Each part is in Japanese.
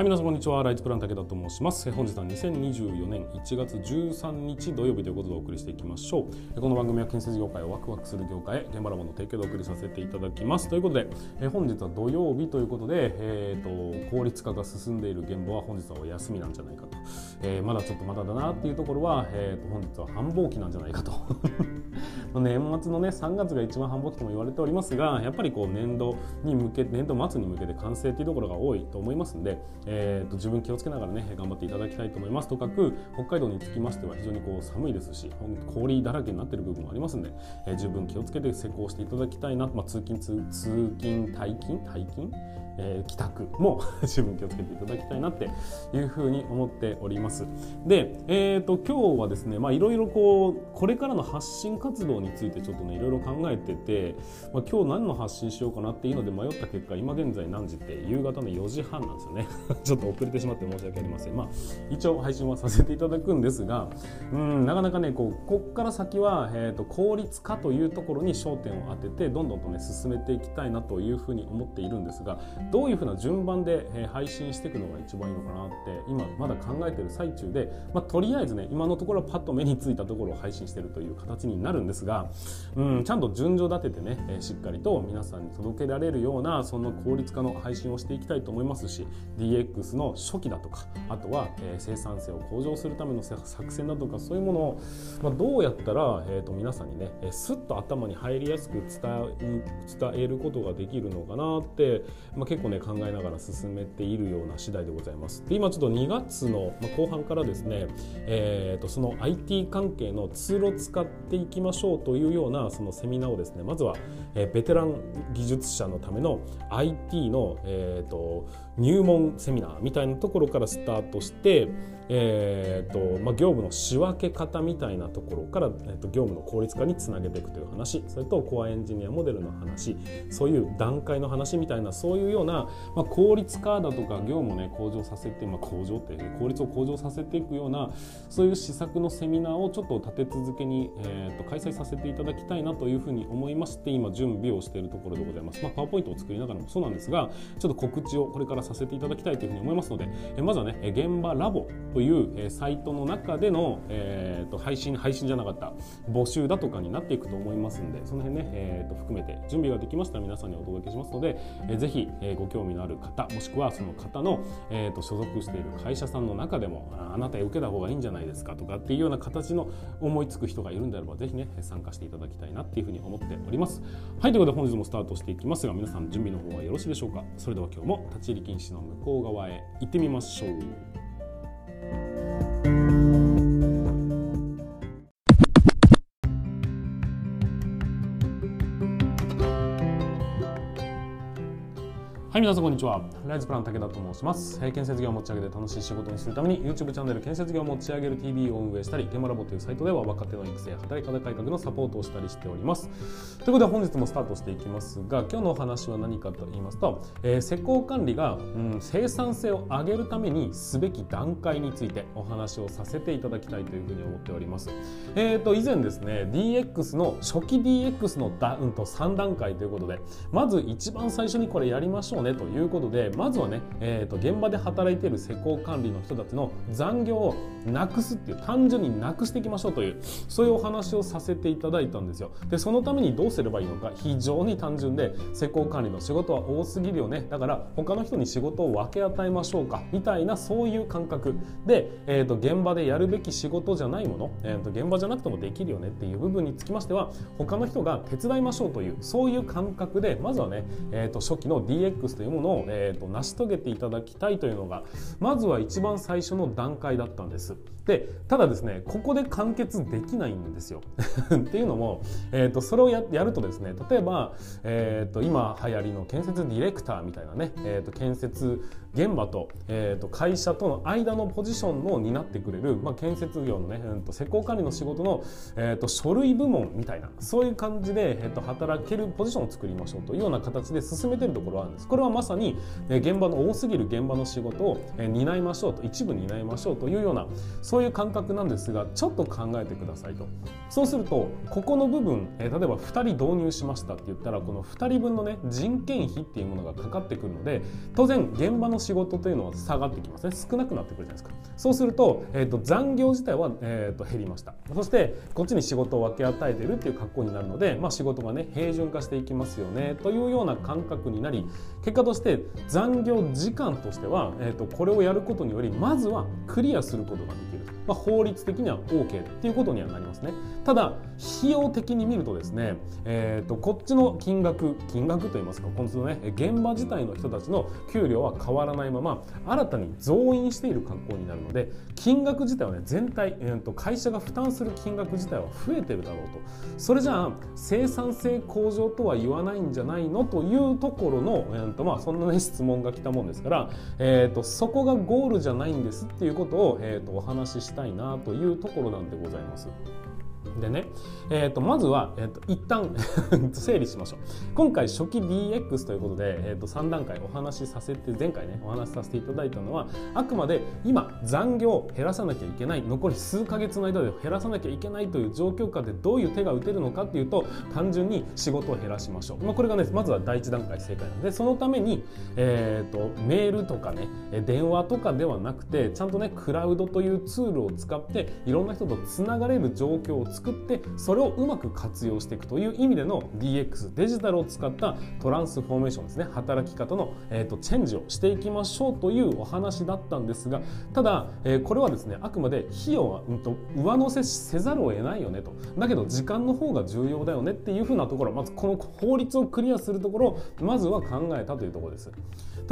はい、皆さんこんにちは。ライツプラン武田と申します。本日は2024年1月13日土曜日ということでお送りしていきましょう。この番組は建設業界をワクワクする業界へ現場ラボの提供でお送りさせていただきます。ということで、え本日は土曜日ということで、えーと、効率化が進んでいる現場は本日はお休みなんじゃないかと。えー、まだちょっとまだだなっていうところは、えーと、本日は繁忙期なんじゃないかと。年末のね3月が一番繁忙期とも言われておりますが、やっぱりこう年度に向け年度末に向けて完成っていうところが多いと思いますんで、えーと、自分気をつけながらね頑張っていただきたいと思います。とかく北海道につきましては非常にこう寒いですし氷だらけになってる部分もありますんで、えー、十分気をつけて施工していただきたいな、まあ、通勤通勤退勤？退勤？えー、帰宅も 十分気をつけていただきたいなっていうふうに思っております。で、えーと、今日はですねいろいろこうこれからの発信活動についてちょっとねいろいろ考えてて、まあ、今日何の発信しようかなっていうので迷った結果今現在何時って夕方の4時半なんですよね ちょっと遅れてしまって申し訳ありませんまあ一応配信はさせていただくんですがうんなかなかねこうこっから先は、えーと効率化というところに焦点を当ててどんどんとね進めていきたいなというふうに思っているんですがどういうふうな順番で配信していくのが一番いいのかなって今まだ考えてる最中で、まあ、とりあえずね今のところパッと目についたところを配信してるという形になるんですが、うん、ちゃんと順序立ててねしっかりと皆さんに届けられるようなその効率化の配信をしていきたいと思いますし DX の初期だとかあとは生産性を向上するための作戦だとかそういうものを、まあ、どうやったら、えー、と皆さんにねすっと頭に入りやすく伝え伝えることができるのかなって、まあ、結構ね考えながら進めているような次第でございます。で今ちょっと2月の後半からですね、えー、とその IT 関係のツールを使っていきましょうというようなそのセミナーをですねまずは、えベテラン技術者のための IT の、えー、と入門セミナーみたいなところからスタートしてえーとまあ、業務の仕分け方みたいなところから、えーと、業務の効率化につなげていくという話それとコアエンジニアモデルの話そういう段階の話みたいなそういうような、まあ、効率化だとか業務を、ね、向上させて、まあ、向上って、効率を向上させていくようなそういう施策のセミナーをちょっと立て続けに、えーと、開催させていただきたいなというふうに思いまして今準備をしているところでございます。まあ、パワーポイントを作りながらもそうなんですがちょっと告知をこれからさせていただきたいというふうに思いますので、えまずはね現場ラボとという、えサイトの中での、えーと、配信配信じゃなかった募集だとかになっていくと思いますんでその辺ね、えーと、含めて準備ができましたら皆さんにお届けしますので、えー、ぜひ、え、ご興味のある方もしくはその方の、えーと、所属している会社さんの中でもあなたへ受けた方がいいんじゃないですかとかっていうような形の思いつく人がいるんであればぜひね参加していただきたいなっていうふうに思っております。はいということで本日もスタートしていきますが皆さん準備の方はよろしいでしょうか。それでは今日も立ち入り禁止の向こう側へ行ってみましょう。はい皆さんこんにちは。ライズプラン武田と申します。建設業を持ち上げて楽しい仕事にするために YouTube チャンネル建設業を持ち上げる TV を運営したり現場ラボというサイトでは若手の育成働き方改革のサポートをしたりしております。ということで本日もスタートしていきますが今日のお話は何かと言いますと、えー、施工管理が、うん、生産性を上げるためにすべき段階についてお話をさせていただきたいというふうに思っております。えーと以前ですね DX の初期 DX のだ、うんと3段階ということでまず一番最初にこれやりましょうねということでまずはね、えーと、現場で働いている施工管理の人たちの残業をなくすっていう単純になくしていきましょうというそういうお話をさせていただいたんですよ。でそのためにどうすればいいのか非常に単純で施工管理の仕事は多すぎるよね。だから他の人に仕事を分け与えましょうかみたいなそういう感覚。で、えーと、現場でやるべき仕事じゃないもの、えーと、現場じゃなくてもできるよねっていう部分につきましては他の人が手伝いましょうというそういう感覚でまずはね、えー、と初期の DX というものを、えー、と成し遂げていただきたいというのがまずは一番最初の段階だったんです。でただですねここで完結できないんですよ。っていうのも、えー、とそれをやるとですね例えば、えー、と今流行りの建設ディレクターみたいなね、えー、と建設現場と,、えー、と会社との間のポジションを担ってくれる、まあ、建設業のね、うん、と施工管理の仕事の、えー、と書類部門みたいなそういう感じで、えー、と働けるポジションを作りましょうというような形で進めてるところはあるんです。これはまさに、え現場の多すぎる現場の仕事を、え担いましょうと一部担いましょうというようなそういう感覚なんですがちょっと考えてくださいと。そうするとここの部分、え例えば2人導入しましたって言ったらこの2人分のね人件費っていうものがかかってくるので当然現場の仕事というのは下がってきますね。少なくなってくるじゃないですか。そうすると,、えーと、残業自体は、えーと、減りました。そしてこっちに仕事を分け与えてるっていう格好になるので、まあ、仕事がね平準化していきますよねというような感覚になり結果として残業時間としては、えーとこれをやることによりまずはクリアすることができる。Thank you. まあ、法律的には OK っていうことにはなりますね。ただ費用的に見るとですね、えー、とこっちの金額金額といいますかこのね現場自体の人たちの給料は変わらないまま新たに増員している格好になるので金額自体はね全体、えー、と会社が負担する金額自体は増えてるだろうと。それじゃあ生産性向上とは言わないんじゃないのというところの、えーとまあ、そんな、ね、質問が来たもんですから、えー、とそこがゴールじゃないんですっていうことを、えー、とお話ししたいなというところなんでございます。でね、えー、とまずは、えー、と一旦 整理しましょう。今回初期 DX ということで、えー、と3段階お話しさせて前回ねお話しさせていただいたのはあくまで今残業を減らさなきゃいけない残り数ヶ月の間で減らさなきゃいけないという状況下でどういう手が打てるのかっていうと単純に仕事を減らしましょう、まあ、これがねまずは第一段階正解なのでそのために、えー、とメールとかね電話とかではなくてちゃんとねクラウドというツールを使っていろんな人とつながれる状況を作ってそれをうまく活用していくという意味での DX デジタルを使ったトランスフォーメーションですね。働き方の、えーと、チェンジをしていきましょうというお話だったんですがただ、えー、これはですねあくまで費用は、うんと、上乗せせざるを得ないよねと。だけど時間の方が重要だよねっていうふうなところまずこの法律をクリアするところをまずは考えたというところです。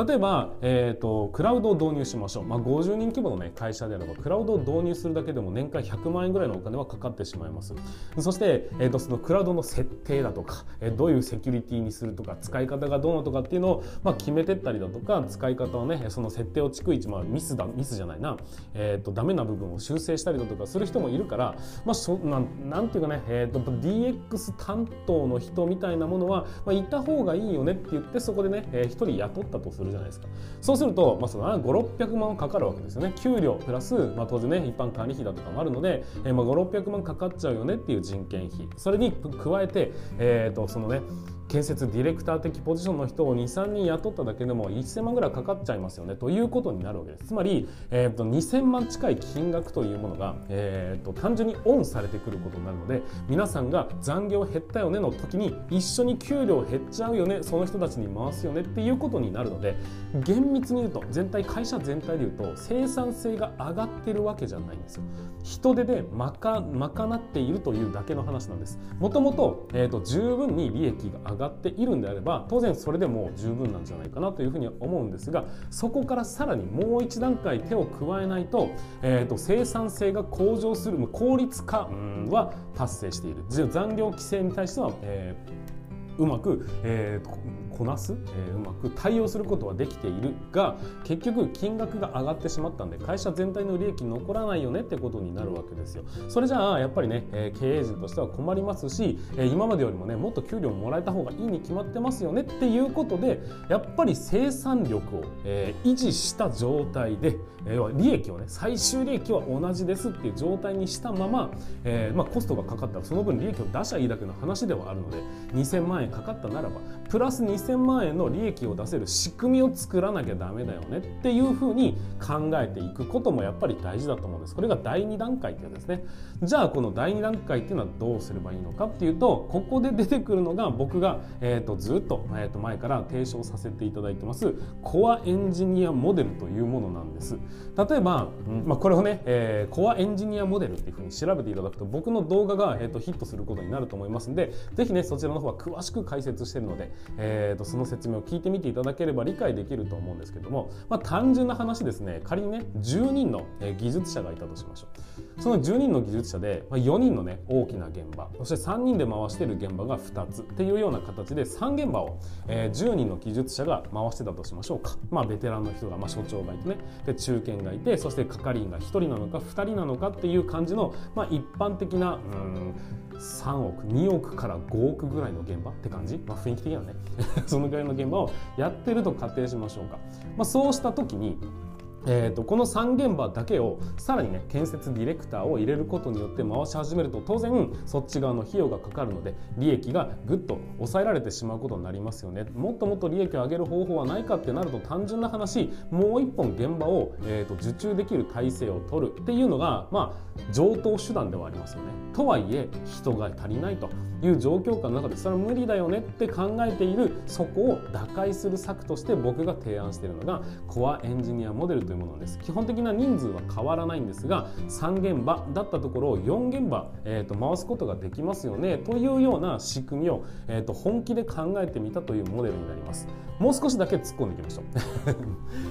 例えば、えーと、クラウドを導入しましょう、まあ、50人規模の、ね、会社であればクラウドを導入するだけでも年間100万円ぐらいのお金はかかってしまいますそして、えーと、そのクラウドの設定だとか、えー、どういうセキュリティにするとか使い方がどうのとかっていうのを、まあ、決めてったりだとか使い方をねその設定を逐一、まあ、ミスだミスじゃないな、えーと、ダメな部分を修正したりだとかする人もいるから、まあ、そなんなんていうかね、えーと、DX 担当の人みたいなものは、まあ、いた方がいいよねって言ってそこでね、えー、1人雇ったとするじゃないですか。そうすると、まあ、その5600万かかるわけですよね給料プラス、まあ、当然ね一般管理費だとかもあるので、えー、まあ5600万かかっちゃうよねっていう人件費。それに加えて、えー、とそのね建設ディレクター的ポジションの人を23人雇っただけでも1000万ぐらいかかっちゃいますよね。ということになるわけです。つまり、えーと、2000万近い金額というものが、えーと、単純にオンされてくることになるので皆さんが残業減ったよねの時に一緒に給料減っちゃうよね。その人たちに回すよねっていうことになるので厳密に言うと全体会社全体で言うと生産性が上がってるわけじゃないんですよ。人手で賄っているというだけの話なんです。もともと,、えーと十分に利益が上がっているんであれば当然それでも十分なんじゃないかなというふうには思うんですがそこからさらにもう一段階手を加えないと,、えーと、生産性が向上する効率化は達成している。残業規制に対しては、えー、うまく、えー、こなす、えー、うまく対応することはできているが結局金額が上がってしまったんで会社全体の利益残らないよねってことになるわけですよ。それじゃあやっぱりね、えー、経営陣としては困りますし、えー、今までよりもねもっと給料もらえた方がいいに決まってますよねっていうことでやっぱり生産力を、え、維持した状態で、えー、利益をね最終利益は同じですっていう状態にしたまま、えまあ、コストがかかったらその分利益を出しゃいいだけの話ではあるので2000万円かかったならばプラス2000 1000万円の利益を出せる仕組みを作らなきゃダメだよねっていうふうに考えていくこともやっぱり大事だと思うんです。これが第2段階ってやつですね。じゃあこの第2段階っていうのはどうすればいいのかっていうとここで出てくるのが僕が、えー、とずっと,、えー、と前から提唱させていただいてますコアエンジニアモデルというものなんです。例えば、うんまあ、これをね、えー、コアエンジニアモデルっていうふうに調べていただくと僕の動画が、えー、とヒットすることになると思いますんでぜひねそちらの方は詳しく解説してるので、えー、とその説明を聞いてみていただければ理解できると思うんですけども、まあ、単純な話ですね。仮にね10人の技術者がいたとしましょう。その10人の技術者で4人のね大きな現場。そして3人で回してる現場が2つ。っていうような形で3現場を、え10人の技術者が回してたとしましょうか、まあ、ベテランの人が、まあ、所長がいてね。で中堅がいてそして係員が1人なのか2人なのかっていう感じの、まあ、一般的なうん3億2億から5億ぐらいの現場って感じ、まあ、雰囲気的にはね。そのぐらいの現場をやってると仮定しましょうか、まあ、そうした時にえーと、この3現場だけをさらにね建設ディレクターを入れることによって回し始めると当然そっち側の費用がかかるので利益がぐっと抑えられてしまうことになりますよね。もっともっと利益を上げる方法はないかってなると単純な話もう一本現場を、えーと、受注できる体制を取るっていうのがまあ上等手段ではありますよね。とはいえ人が足りないという状況下の中でそれは無理だよねって考えているそこを打開する策として僕が提案しているのがコアエンジニアモデルというものです。基本的な人数は変わらないんですが3現場だったところを4現場、えー、と回すことができますよねというような仕組みを、えー、と本気で考えてみたというモデルになります。もう少しだけ突っ込んでいきましょう。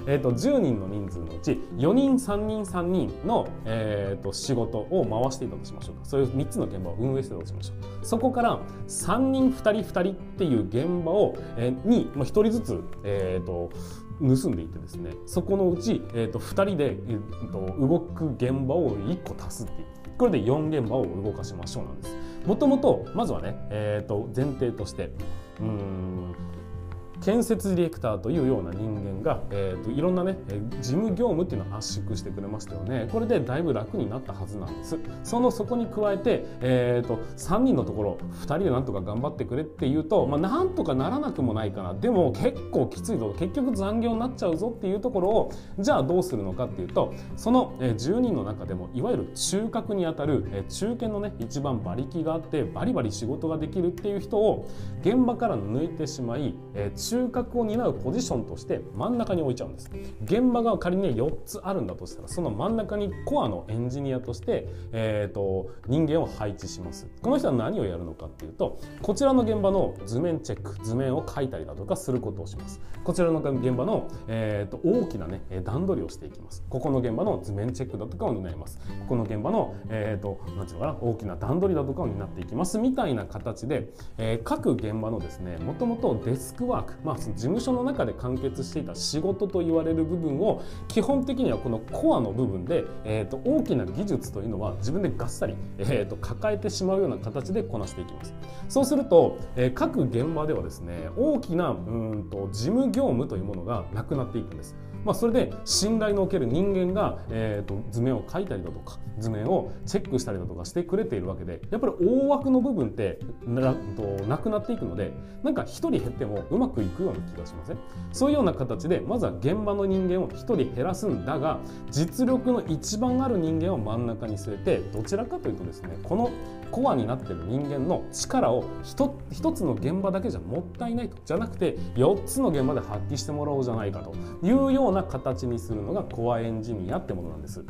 えと10人の人数のうち4人3人3人の、えー、と仕事を回していたとしましょうか。そういう3つの現場を運営していたとしましょう。そこから3人2人2人っていう現場を、えー、に、まあ、1人ずつ、えーと盗んでいてですねそこのうち、えーと、2人で、えーと、動く現場を1個足すっていう。これで4現場を動かしましょうなんです。もともとまずはね、えーと前提としてうん建設ディレクターというような人間が、えーと、いろんなね事務業務っていうのを圧縮してくれましたよね。これでだいぶ楽になったはずなんです。そのそこに加えて、えーと、3人のところ2人でなんとか頑張ってくれっていうと、まあ、なんとかならなくもないかな。でも結構きついぞ結局残業になっちゃうぞっていうところをじゃあどうするのかっていうとその10人の中でもいわゆる中核にあたる中堅のね一番馬力があってバリバリ仕事ができるっていう人を現場から抜いてしまい中核を担うポジションとして真ん中に置いちゃうんです。現場が仮に4つあるんだとしたらその真ん中にコアのエンジニアとして、えーと、人間を配置します。この人は何をやるのかっていうとこちらの現場の図面チェック図面を書いたりだとかすることをします。こちらの現場の、えーと、大きなね段取りをしていきます。ここの現場の図面チェックだとかを担います。ここの現場の、えーと、となんていうのかな大きな段取りだとかを担っていきますみたいな形で、えー、各現場のですねもともとデスクワークまあ事務所の中で完結していた仕事と言われる部分を基本的にはこのコアの部分で、えーと、大きな技術というのは自分でがっさり、えーと、抱えてしまうような形でこなしていきます。そうすると、えー、各現場ではですね大きなうんと事務業務というものがなくなっていくんです。まあ、それで信頼のおける人間が、えーと、図面を描いたりだとか図面をチェックしたりだとかしてくれているわけでやっぱり大枠の部分ってなとなくなっていくのでなんか1人減ってもうまくいくような気がしません？そういうような形でまずは現場の人間を1人減らすんだが実力の一番ある人間を真ん中に据えてどちらかというとですねこのコアになっている人間の力を一つの現場だけじゃもったいないと。じゃなくて4つの現場で発揮してもらおうじゃないかと。いうような形にするのがコアエンジニアってものなんです。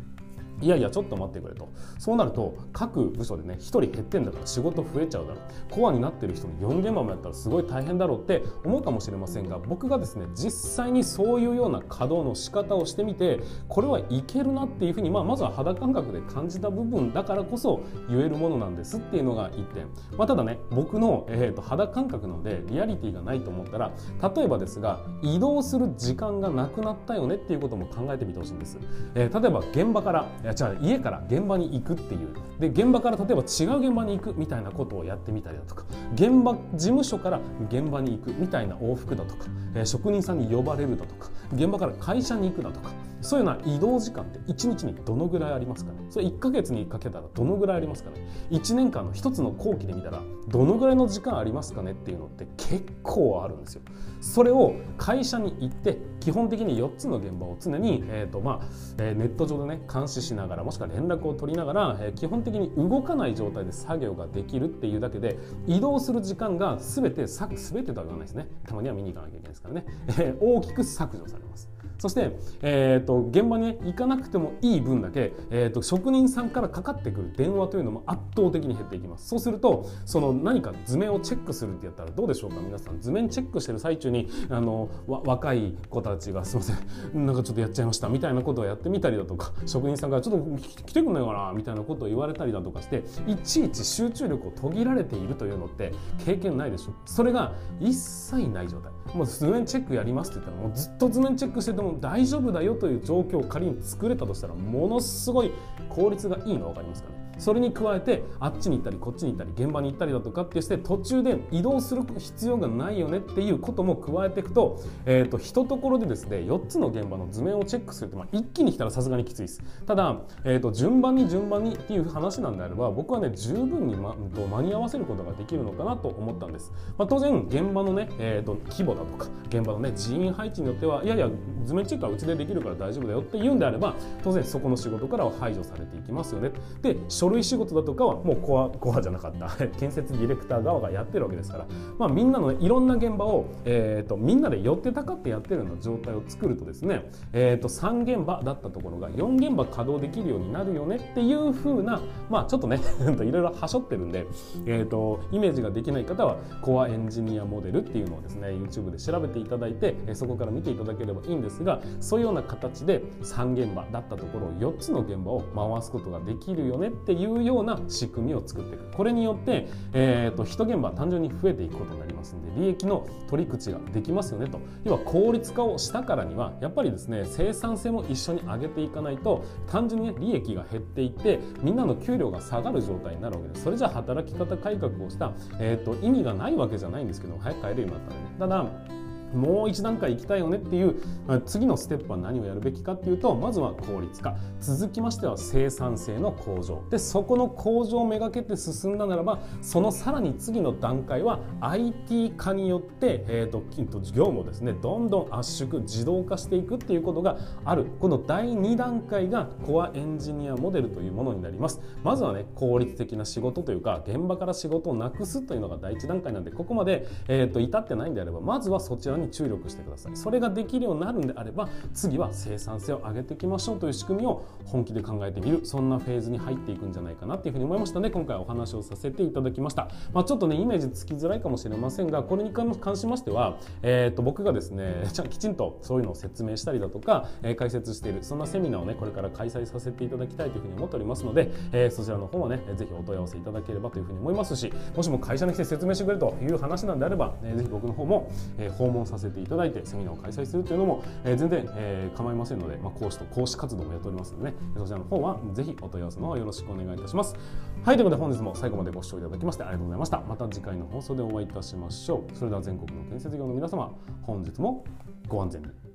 いやいやちょっと待ってくれと。そうなると各部署でね1人減ってんだから仕事増えちゃうだろう。コアになってる人に4現場もやったらすごい大変だろうって思うかもしれませんが僕がですね実際にそういうような稼働の仕方をしてみてこれはいけるなっていうふうに、まあ、まずは肌感覚で感じた部分だからこそ言えるものなんですっていうのが1点、まあ、ただね僕の、えーと、肌感覚なのでリアリティがないと思ったら例えばですが移動する時間がなくなったよねっていうことも考えてみてほしいんです、えー、例えば現場からやじゃあ家から現場に行くっていう。で現場から例えば違う現場に行くみたいなことをやってみたりだとか現場事務所から現場に行くみたいな往復だとか、えー、職人さんに呼ばれるだとか現場から会社に行くだとかそういうような移動時間って1日にどのぐらいありますかね？それ1ヶ月にかけたらどのぐらいありますかね？1年間の1つの後期で見たらどのぐらいの時間ありますかねっていうのって結構あるんですよ。それを会社に行って基本的に4つの現場を常に、えーとまあえー、ネット上でね監視しながらもしくは連絡を取りながら、えー、基本的に動かない状態で作業ができるっていうだけで移動する時間が全て全てとは言わないですねたまには見に行かなきゃいけないですからね、えー、大きく削除されます。そして、えーと、現場に、行かなくてもいい分だけ、えーと、職人さんからかかってくる電話というのも圧倒的に減っていきます。そうするとその何か図面をチェックするってやったらどうでしょうか？皆さん図面チェックしてる最中にあの若い子たちがすいませんなんかちょっとやっちゃいましたみたいなことをやってみたりだとか職人さんがちょっと来てくんないかな？みたいなことを言われたりだとかしていちいち集中力を途切られているというのって経験ないでしょ。それが一切ない状態。もう図面チェックやりますって言ったらもうずっと図面チェックしてても然大丈夫だよという状況を仮に作れたとしたらものすごい効率がいいの分かりますかね？それに加えてあっちに行ったりこっちに行ったり現場に行ったりだとかってして途中で移動する必要がないよねっていうことも加えていくと,、えーと、一ところでですね4つの現場の図面をチェックするって、まあ、一気に来たらさすがにきついです。ただ、えーと、順番に順番にっていう話なんであれば僕はね十分に、ま、と間に合わせることができるのかなと思ったんです、まあ、当然現場のね、えーと、規模だとか現場のね人員配置によってはいやいや図面チェックはうちでできるから大丈夫だよって言うんであれば当然そこの仕事からは排除されていきますよね。で書類仕事だとかはもうコアコアじゃなかった。建設ディレクター側がやってるわけですから、まあ、みんなの、ね、いろんな現場を、えーと、みんなで寄ってたかってやってるような状態を作るとですね、えーと、3現場だったところが4現場稼働できるようになるよねっていう風なまあちょっとね いろいろはしょってるんで、えーと、イメージができない方はコアエンジニアモデルっていうのをですね YouTube で調べていただいてそこから見ていただければいいんですががそういうような形で3現場だったところを4つの現場を回すことができるよねっていうような仕組みを作っていく。これによって、えーと、一現場単純に増えていくことになりますんで利益の取り口ができますよねと。要は効率化をしたからにはやっぱりですね生産性も一緒に上げていかないと単純に、ね、利益が減っていってみんなの給料が下がる状態になるわけです。それじゃ働き方改革をした、えーと、意味がないわけじゃないんですけど早く帰るようになったらね。ただもう一段階行きたいよねっていう次のステップは何をやるべきかっていうとまずは効率化。続きましては生産性の向上。でそこの向上をめがけて進んだならばそのさらに次の段階は IT 化によって、えーと、と業務をですねどんどん圧縮自動化していくっていうことがある。この第2段階がコアエンジニアモデルというものになります。まずはね効率的な仕事というか現場から仕事をなくすというのが第1段階なんでここまで、えーと至ってないんであればまずはそちらに注力してください。それができるようになるんであれば次は生産性を上げていきましょうという仕組みを本気で考えてみる。そんなフェーズに入っていくんじゃないかなっていうふうに思いましたので今回お話をさせていただきました、まあ、ちょっとねイメージつきづらいかもしれませんがこれに関しましては、えー、と僕がですね きちんとそういうのを説明したりだとか、えー、解説しているそんなセミナーをねこれから開催させていただきたいというふうに思っておりますので、えー、そちらの方はねぜひお問い合わせいただければというふうに思いますしもしも会社に来て説明してくれるという話なんであれば、えー、ぜひ僕の方も、えー、訪問させていただいてセミナーを開催するというのも、えー、全然、えー、構いませんので、まあ、講師と講師活動もやっておりますので、ね、そちらの方はぜひお問い合わせの方よろしくお願いいたします。はい、ということで本日も最後までご視聴いただきましてありがとうございました。また次回の放送でお会いいたしましょう。それでは全国の建設業の皆様、本日もご安全に。